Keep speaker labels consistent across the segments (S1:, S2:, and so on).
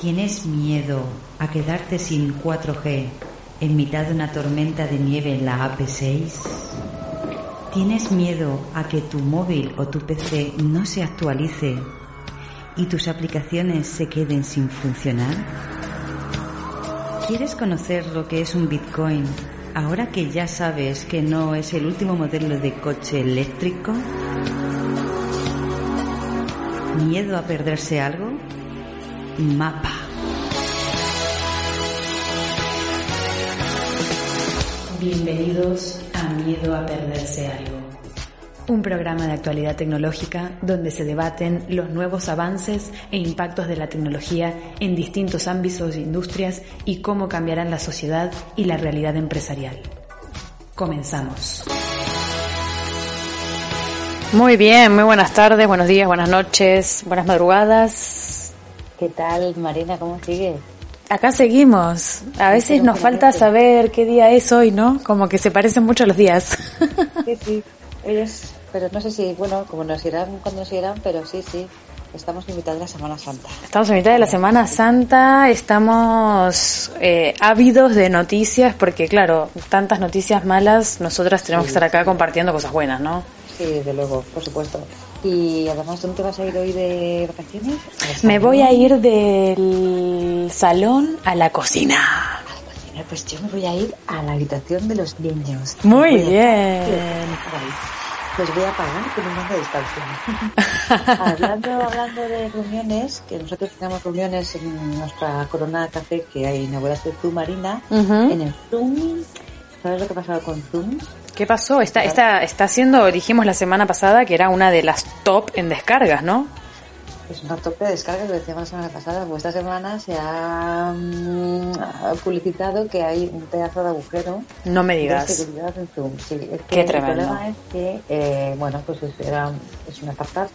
S1: ¿Tienes miedo a quedarte sin 4G en mitad de una tormenta de nieve en la AP6? ¿Tienes miedo a que tu móvil o tu PC no se actualice y tus aplicaciones se queden sin funcionar? ¿Quieres conocer lo que es un Bitcoin ahora que ya sabes que no es el último modelo de coche eléctrico? ¿Miedo a perderse algo? Mapa.
S2: Bienvenidos a Miedo a Perderse Algo. Un programa de actualidad tecnológica donde se debaten los nuevos avances e impactos de la tecnología en distintos ámbitos e industrias y cómo cambiarán la sociedad y la realidad empresarial. Comenzamos. Muy bien, muy buenas tardes, buenos días, buenas noches, buenas madrugadas.
S3: ¿Qué tal, Marina? ¿Cómo sigues?
S2: Acá seguimos. A veces nos falta saber qué día es hoy, ¿no? Como que se parecen mucho los días.
S3: Sí, sí. Ellos, pero no sé si, bueno, como nos irán cuando nos irán, pero sí, sí. Estamos en mitad de la Semana Santa.
S2: Estamos en mitad de la Semana Santa, estamos eh, ávidos de noticias porque, claro, tantas noticias malas, nosotras tenemos que estar acá compartiendo cosas buenas, ¿no?
S3: Sí, desde luego, por supuesto. Y además, ¿dónde vas a ir hoy de vacaciones?
S2: Me voy a ir del salón a la cocina.
S3: A la cocina. Pues yo me voy a ir a la habitación de los niños.
S2: Muy
S3: Voy a-
S2: bien.
S3: Pues voy a pagar con un mando de distancia. hablando, hablando de reuniones, que nosotros tenemos reuniones en nuestra corona café que hay inauguraste tú, Marina,
S2: Ujú.
S3: en el Zoom. ¿Sabes lo que ha pasado con Zoom?
S2: ¿Qué pasó? Está, está, está haciendo, dijimos la semana pasada, que era una de las top en descargas, ¿no?
S3: Es una tope de descargas, lo decíamos la semana pasada, pues esta semana se ha, mm, ha publicitado que hay un pedazo de agujero
S2: No me
S3: de
S2: digas.
S3: seguridad en Zoom. Sí, es que
S2: Qué
S3: el
S2: tremendo.
S3: problema es que, eh, bueno, pues es, era, es una startup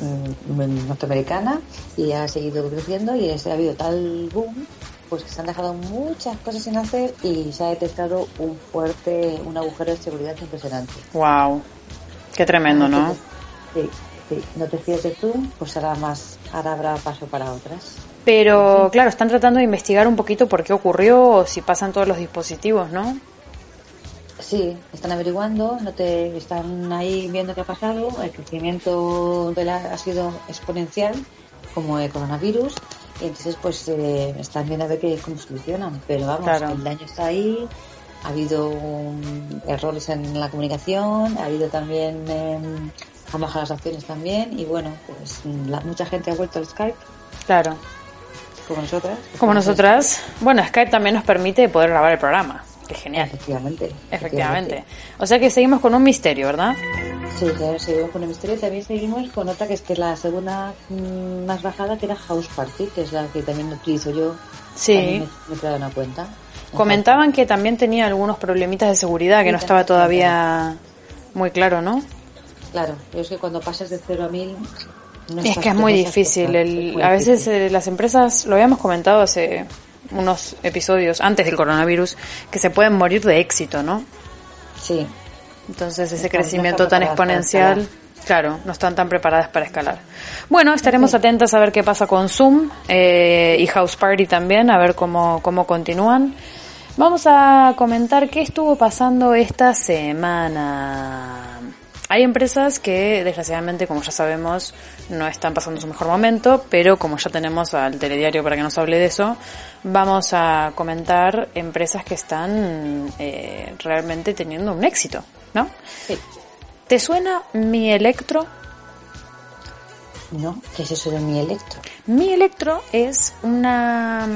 S3: mm, norteamericana y ha seguido creciendo y ha habido tal boom pues que se han dejado muchas cosas sin hacer y se ha detectado un fuerte, un agujero de seguridad impresionante.
S2: Wow. Qué tremendo, ¿no?
S3: Sí, sí. No te fíes de Zoom, pues ahora más, ahora habrá paso para otras.
S2: Pero claro, están tratando de investigar un poquito por qué ocurrió o si pasan todos los dispositivos, ¿no?
S3: Sí, están averiguando, no te están ahí viendo qué ha pasado. El crecimiento de la, ha sido exponencial, como el coronavirus, entonces pues eh, están viendo a ver qué, cómo solucionan. Pero vamos,
S2: Claro.
S3: el daño está ahí. Ha habido um, errores en la comunicación, ha habido también em, han bajado las acciones también y bueno, pues la, mucha gente ha vuelto al Skype,
S2: Claro.
S3: como nosotras.
S2: Como nosotras. Bueno, Skype también nos permite poder grabar el programa. Qué genial.
S3: Efectivamente.
S2: Efectivamente. O sea que seguimos con un misterio, ¿verdad?
S3: Sí, seguimos con el misterio también seguimos con otra que es que la segunda mm, más bajada, que era House Party, que es la que también utilizo yo.
S2: Sí.
S3: Me, me he una cuenta.
S2: Comentaban que también tenía algunos problemitas de seguridad que no estaba todavía muy claro, ¿no?
S3: Claro, pero es que cuando pasas de 0 a 1000... No
S2: Es que es muy difícil.
S3: cosas,
S2: El-
S3: es muy
S2: a veces
S3: difícil.
S2: eh, las empresas, lo habíamos comentado hace unos episodios antes del coronavirus, que se pueden morir de éxito, ¿no?
S3: Sí,
S2: Entonces ese
S3: están-
S2: crecimiento tan exponencial, claro, no están tan preparadas para escalar. Bueno, estaremos atentas a ver qué pasa con Zoom eh, y House Party también, a ver cómo, cómo continúan. Vamos a comentar qué estuvo pasando esta semana. Hay empresas que, desgraciadamente, como ya sabemos, no están pasando su mejor momento, pero como ya tenemos al telediario para que nos hable de eso, vamos a comentar empresas que están eh, realmente teniendo un éxito, ¿no?
S3: sí.
S2: ¿Te suena Mi Electro?
S3: ¿No? ¿Qué es eso de mi electro?
S2: Mi Electro es una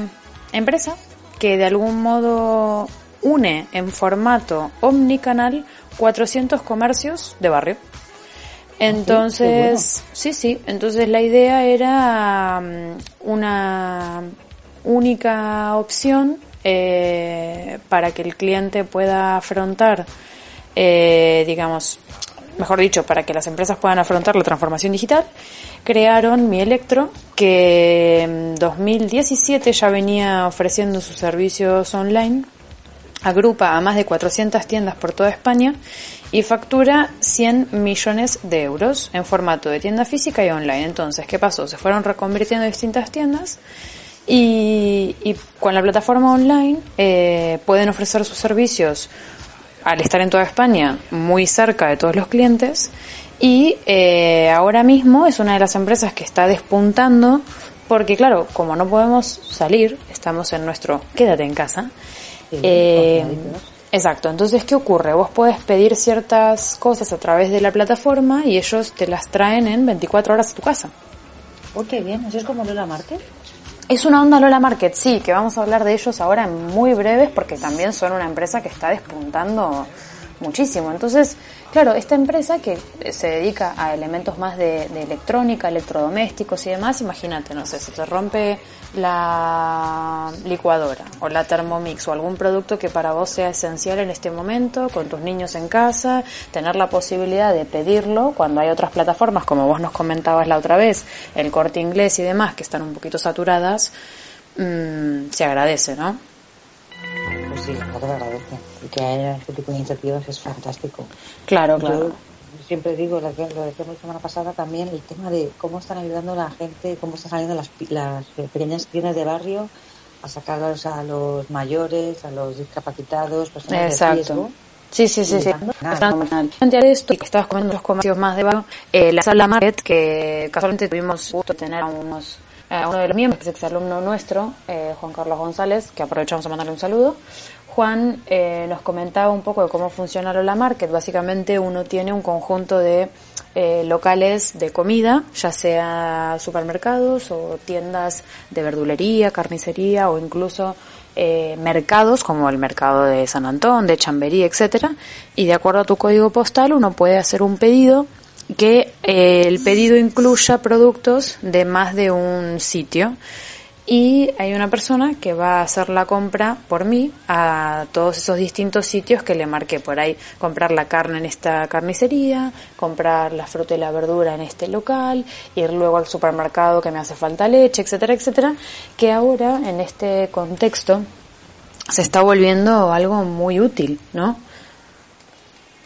S2: empresa que de algún modo une en formato omnicanal 400 comercios de barrio. Entonces, sí, sí, entonces la idea era mm, una única opción eh, para que el cliente pueda afrontar, eh, digamos, mejor dicho, para que las empresas puedan afrontar la transformación digital, crearon Mi Electro, que en 2017 ya venía ofreciendo sus servicios online, agrupa a más de 400 tiendas por toda España y factura 100 millones de euros en formato de tienda física y online. Entonces, ¿qué pasó? Se fueron reconvirtiendo distintas tiendas y, con la plataforma online eh, pueden ofrecer sus servicios al estar en toda España muy cerca de todos los clientes y eh, ahora mismo es una de las empresas que está despuntando porque claro, como no podemos salir, estamos en nuestro quédate en casa. eh, Exacto, entonces ¿qué ocurre? Vos puedes pedir ciertas cosas a través de la plataforma y ellos te las traen en 24 horas a tu casa.
S3: Oh, qué bien, ¿eso es como Lola Market?
S2: Es una onda Lola Market, sí, que vamos a hablar de ellos ahora en muy breves porque también son una empresa que está despuntando muchísimo. Entonces, claro, esta empresa que se dedica a elementos más de, electrónica, electrodomésticos y demás, imagínate, no sé, si te rompe la licuadora o la Thermomix o algún producto que para vos sea esencial en este momento, con tus niños en casa, tener la posibilidad de pedirlo cuando hay otras plataformas, como vos nos comentabas la otra vez, el corte inglés y demás, que están un poquito saturadas, mmm, se agradece, ¿no?
S3: Sí, la verdad agradece. Y que haya este tipo de iniciativas es fantástico.
S2: Claro, claro.
S3: Yo siempre digo, lo que decíamos la semana pasada también, el tema de cómo están ayudando la gente, cómo están saliendo las, las pequeñas tiendas de barrio a sacarlos a los mayores, a los discapacitados, personas
S2: Exacto.
S3: de riesgo.
S2: Sí, sí, sí, sí. Plantear esto y que estabas comiendo los comercios más de barrio, eh, la sala market, que casualmente tuvimos gusto tener a unos a uno de los miembros, que es exalumno nuestro, eh, Juan Carlos González, que aprovechamos a mandarle un saludo. Juan eh, nos comentaba un poco de cómo funciona Lola Market. Básicamente uno tiene un conjunto de eh, locales de comida, ya sea supermercados o tiendas de verdulería, carnicería o incluso eh, mercados como el mercado de San Antón, de Chamberí, etcétera. Y de acuerdo a tu código postal uno puede hacer un pedido que eh, el pedido incluya productos de más de un sitio. Y hay una persona que va a hacer la compra por mí a todos esos distintos sitios que le marqué por ahí. Comprar la carne en esta carnicería comprar la fruta y la verdura en este local ir luego al supermercado que me hace falta leche etcétera etcétera que ahora en este contexto se está volviendo algo muy útil no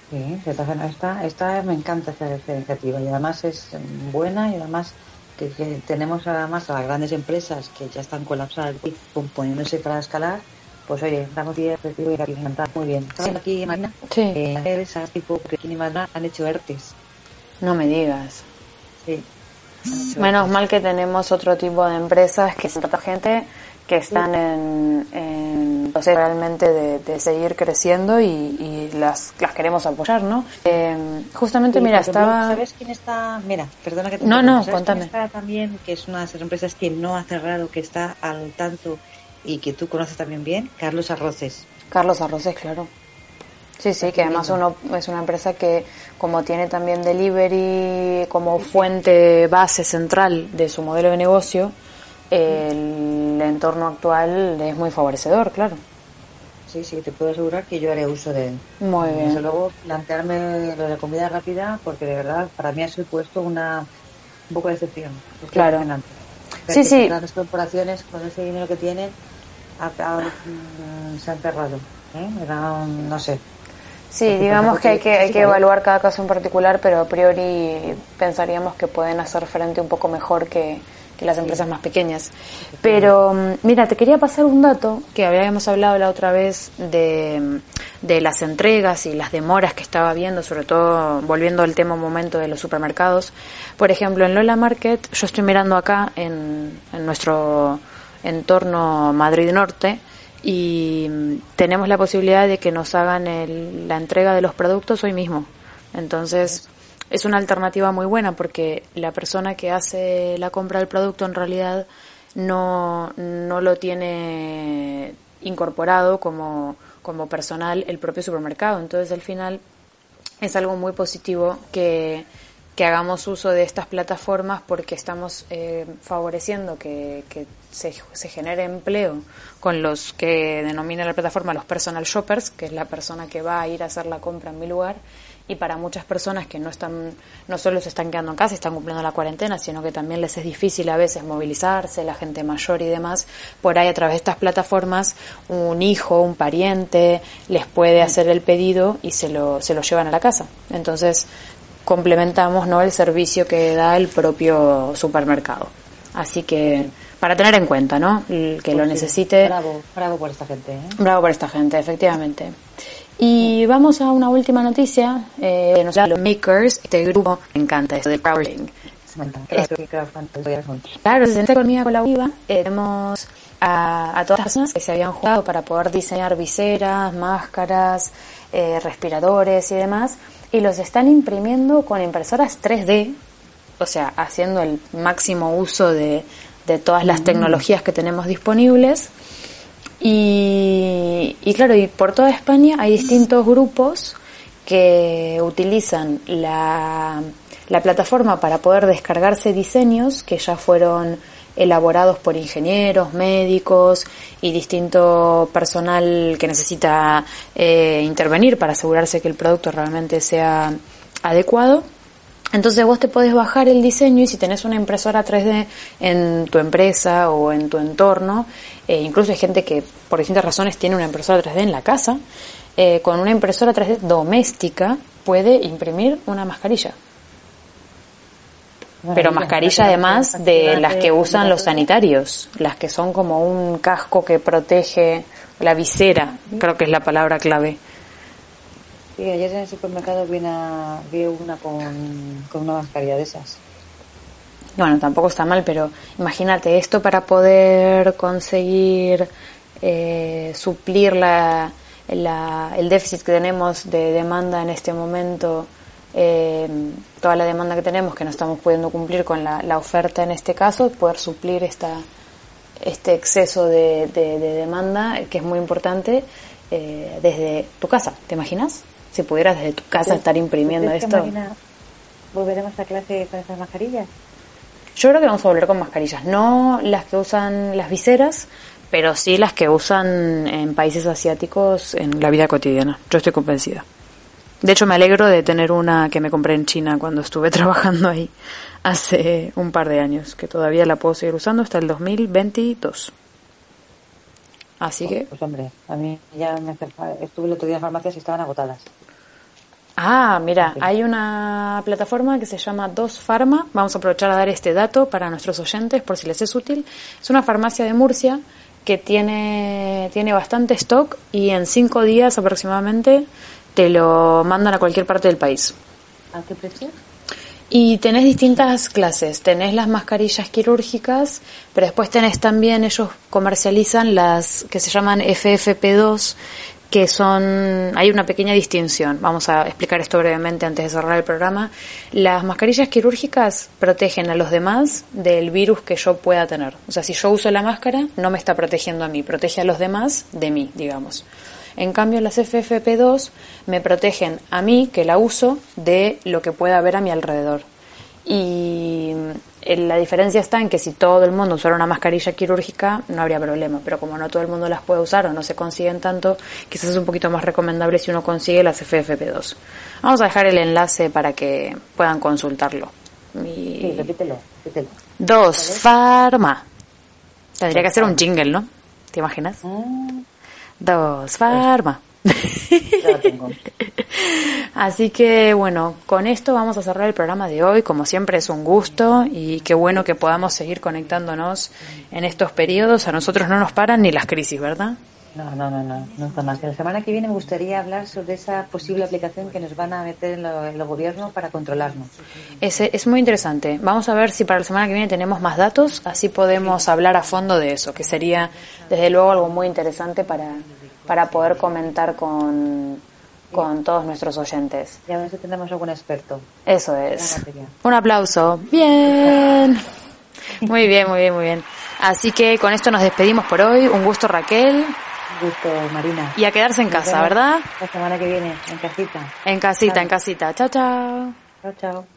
S3: Sí, esta, esta me encanta esta, esta iniciativa y además es buena y además que, que, tenemos además a las grandes empresas que ya están colapsadas poniéndose para escalar pues oye estamos bien muy bien. ¿Estamos aquí Marina.
S2: Sí.
S3: eh, esas tipo que aquí en Madrid han hecho ERTES
S2: no me digas.
S3: Sí.
S2: Menos mal que tenemos otro tipo de empresas que son gente que están en, en o sea, realmente de, de, seguir creciendo y, y, las, las queremos apoyar, ¿no? Eh, justamente,
S3: sí,
S2: mira, estaba...
S3: ¿Sabes quién está? Mira, perdona que te
S2: No, no,
S3: ¿sabes
S2: contame.
S3: Quién está también, que es una de esas empresas que no ha cerrado, que está al tanto y que tú conoces también bien, Carlos Arroces.
S2: Carlos Arroces, claro. Sí, sí, que además uno es una empresa que como tiene también delivery como fuente base central de su modelo de negocio, el entorno actual es muy favorecedor, claro.
S3: Sí, sí, te puedo asegurar que yo haré uso de él.
S2: Muy bien.
S3: Desde luego, plantearme lo de comida rápida, porque de verdad, para mí ha supuesto una un poco de decepción.
S2: Claro. Sí, sí.
S3: Las corporaciones, con ese dinero que tienen, a, a, se han cerrado. ¿eh? Era no sé.
S2: Sí, digamos que hay que, hay que evaluar cada caso en particular, pero a priori pensaríamos que pueden hacer frente un poco mejor que, que las empresas más pequeñas. Pero mira, te quería pasar un dato que habíamos hablado la otra vez de, de las entregas y las demoras que estaba viendo, sobre todo volviendo al tema un momento de los supermercados. Por ejemplo, en Lola Market, yo estoy mirando acá en, en nuestro entorno Madrid Norte y tenemos la posibilidad de que nos hagan el, la entrega de los productos hoy mismo. Entonces, es una alternativa muy buena porque la persona que hace la compra del producto en realidad no, no lo tiene incorporado como, como personal el propio supermercado. Entonces al final es algo muy positivo que, que hagamos uso de estas plataformas porque estamos eh, favoreciendo que, que se, se, genere empleo con los que denomina la plataforma los personal shoppers, que es la persona que va a ir a hacer la compra en mi lugar, y para muchas personas que no están, no solo se están quedando en casa están cumpliendo la cuarentena, sino que también les es difícil a veces movilizarse, la gente mayor y demás, por ahí a través de estas plataformas, un hijo, un pariente, les puede hacer el pedido y se lo, se lo llevan a la casa. Entonces, complementamos ¿no? el servicio que da el propio supermercado. Así que para tener en cuenta, ¿no? El que pues lo necesite.
S3: Bravo, bravo por esta gente. ¿eh?
S2: Bravo por esta gente, efectivamente. Y vamos a una última noticia. Eh, nos los Makers, este grupo, me encanta esto de crowdfunding. Claro, en esta economía colaborativa eh, tenemos a, a, todas las personas que se habían jugado para poder diseñar viseras, máscaras, eh, respiradores y demás y los están imprimiendo con impresoras 3D, o sea, haciendo el máximo uso de, de todas las tecnologías que tenemos disponibles. Y, y, claro, y por toda España hay distintos grupos que utilizan la, la plataforma para poder descargarse diseños que ya fueron elaborados por ingenieros, médicos y distinto personal que necesita eh, intervenir para asegurarse que el producto realmente sea adecuado. Entonces vos te podés bajar el diseño y si tenés una impresora 3D en tu empresa o en tu entorno, eh, incluso hay gente que por distintas razones tiene una impresora 3D en la casa, eh, con una impresora 3D doméstica puede imprimir una mascarilla pero mascarilla además de las que usan los sanitarios, las que son como un casco que protege la visera, creo que es la palabra clave.
S3: Sí, ayer en el supermercado vi una, vi una con, con una mascarilla de esas.
S2: Bueno, tampoco está mal, pero imagínate esto para poder conseguir eh, suplir la, la, el déficit que tenemos de demanda en este momento eh, toda la demanda que tenemos que no estamos pudiendo cumplir con la, oferta en este caso, poder suplir esta, este exceso de, de, de demanda que es muy importante eh, desde tu casa. ¿Te imaginas? Si pudieras desde tu casa estar imprimiendo esto.
S3: Marina, ¿Volveremos a clase con esas mascarillas?
S2: Yo creo que vamos a volver con mascarillas, no las que usan las viseras, pero sí las que usan en países asiáticos en la vida cotidiana. Yo estoy convencida. De hecho, me alegro de tener una que me compré en China cuando estuve trabajando ahí hace un par de años, que todavía la puedo seguir usando hasta el 2022. Así que...
S3: Pues hombre, a mí ya me estuve el otro día en farmacias y estaban agotadas.
S2: Ah, mira, hay una plataforma que se llama Dos Pharma. Vamos a aprovechar a dar este dato para nuestros oyentes por si les es útil. Es una farmacia de Murcia que tiene, tiene bastante stock y en cinco días aproximadamente te lo mandan a cualquier parte del país.
S3: ¿A qué precio?
S2: Y tenés distintas clases, tenés las mascarillas quirúrgicas, pero después tenés también, ellos comercializan las que se llaman FFP2, que son, hay una pequeña distinción, vamos a explicar esto brevemente antes de cerrar el programa. Las mascarillas quirúrgicas protegen a los demás del virus que yo pueda tener. O sea, si yo uso la máscara, no me está protegiendo a mí, protege a los demás de mí, digamos. En cambio, las FFP2 me protegen a mí, que la uso, de lo que pueda haber a mi alrededor. Y eh, la diferencia está en que si todo el mundo usara una mascarilla quirúrgica no habría problema, pero como no todo el mundo las puede usar o no se consiguen tanto, quizás es un poquito más recomendable si uno consigue las FFP2. Vamos a dejar el enlace para que puedan consultarlo.
S3: Sí, repítelo, repítelo.
S2: Dos, Farma. Tendría que hacer un jingle, ¿no? ¿Te imaginas?
S3: Ah.
S2: Dos, Farma. Así que bueno, con esto vamos a cerrar el programa de hoy. Como siempre es un gusto y qué bueno que podamos seguir conectándonos en estos periodos. A nosotros no nos paran ni las crisis, ¿verdad?
S3: No, no, no, no, está más. La semana que viene me gustaría hablar sobre esa posible aplicación que nos van a meter en, lo, el gobierno para controlarnos.
S2: Es, es muy interesante. Vamos a ver si para la semana que viene tenemos más datos, así podemos hablar a fondo de eso, que sería desde luego algo muy interesante para, para poder comentar con, con todos nuestros oyentes.
S3: Y a ver si tenemos algún experto.
S2: Eso es. Un aplauso. Bien. Muy bien, muy bien, muy bien. Así que con esto nos despedimos por hoy. Un gusto Raquel.
S3: Un gusto, Marina.
S2: Y a quedarse en
S3: Nos
S2: casa, ¿verdad?
S3: La semana que viene, en casita.
S2: En casita,
S3: Chao.
S2: en casita. Chao, chao.
S3: Chao, chao.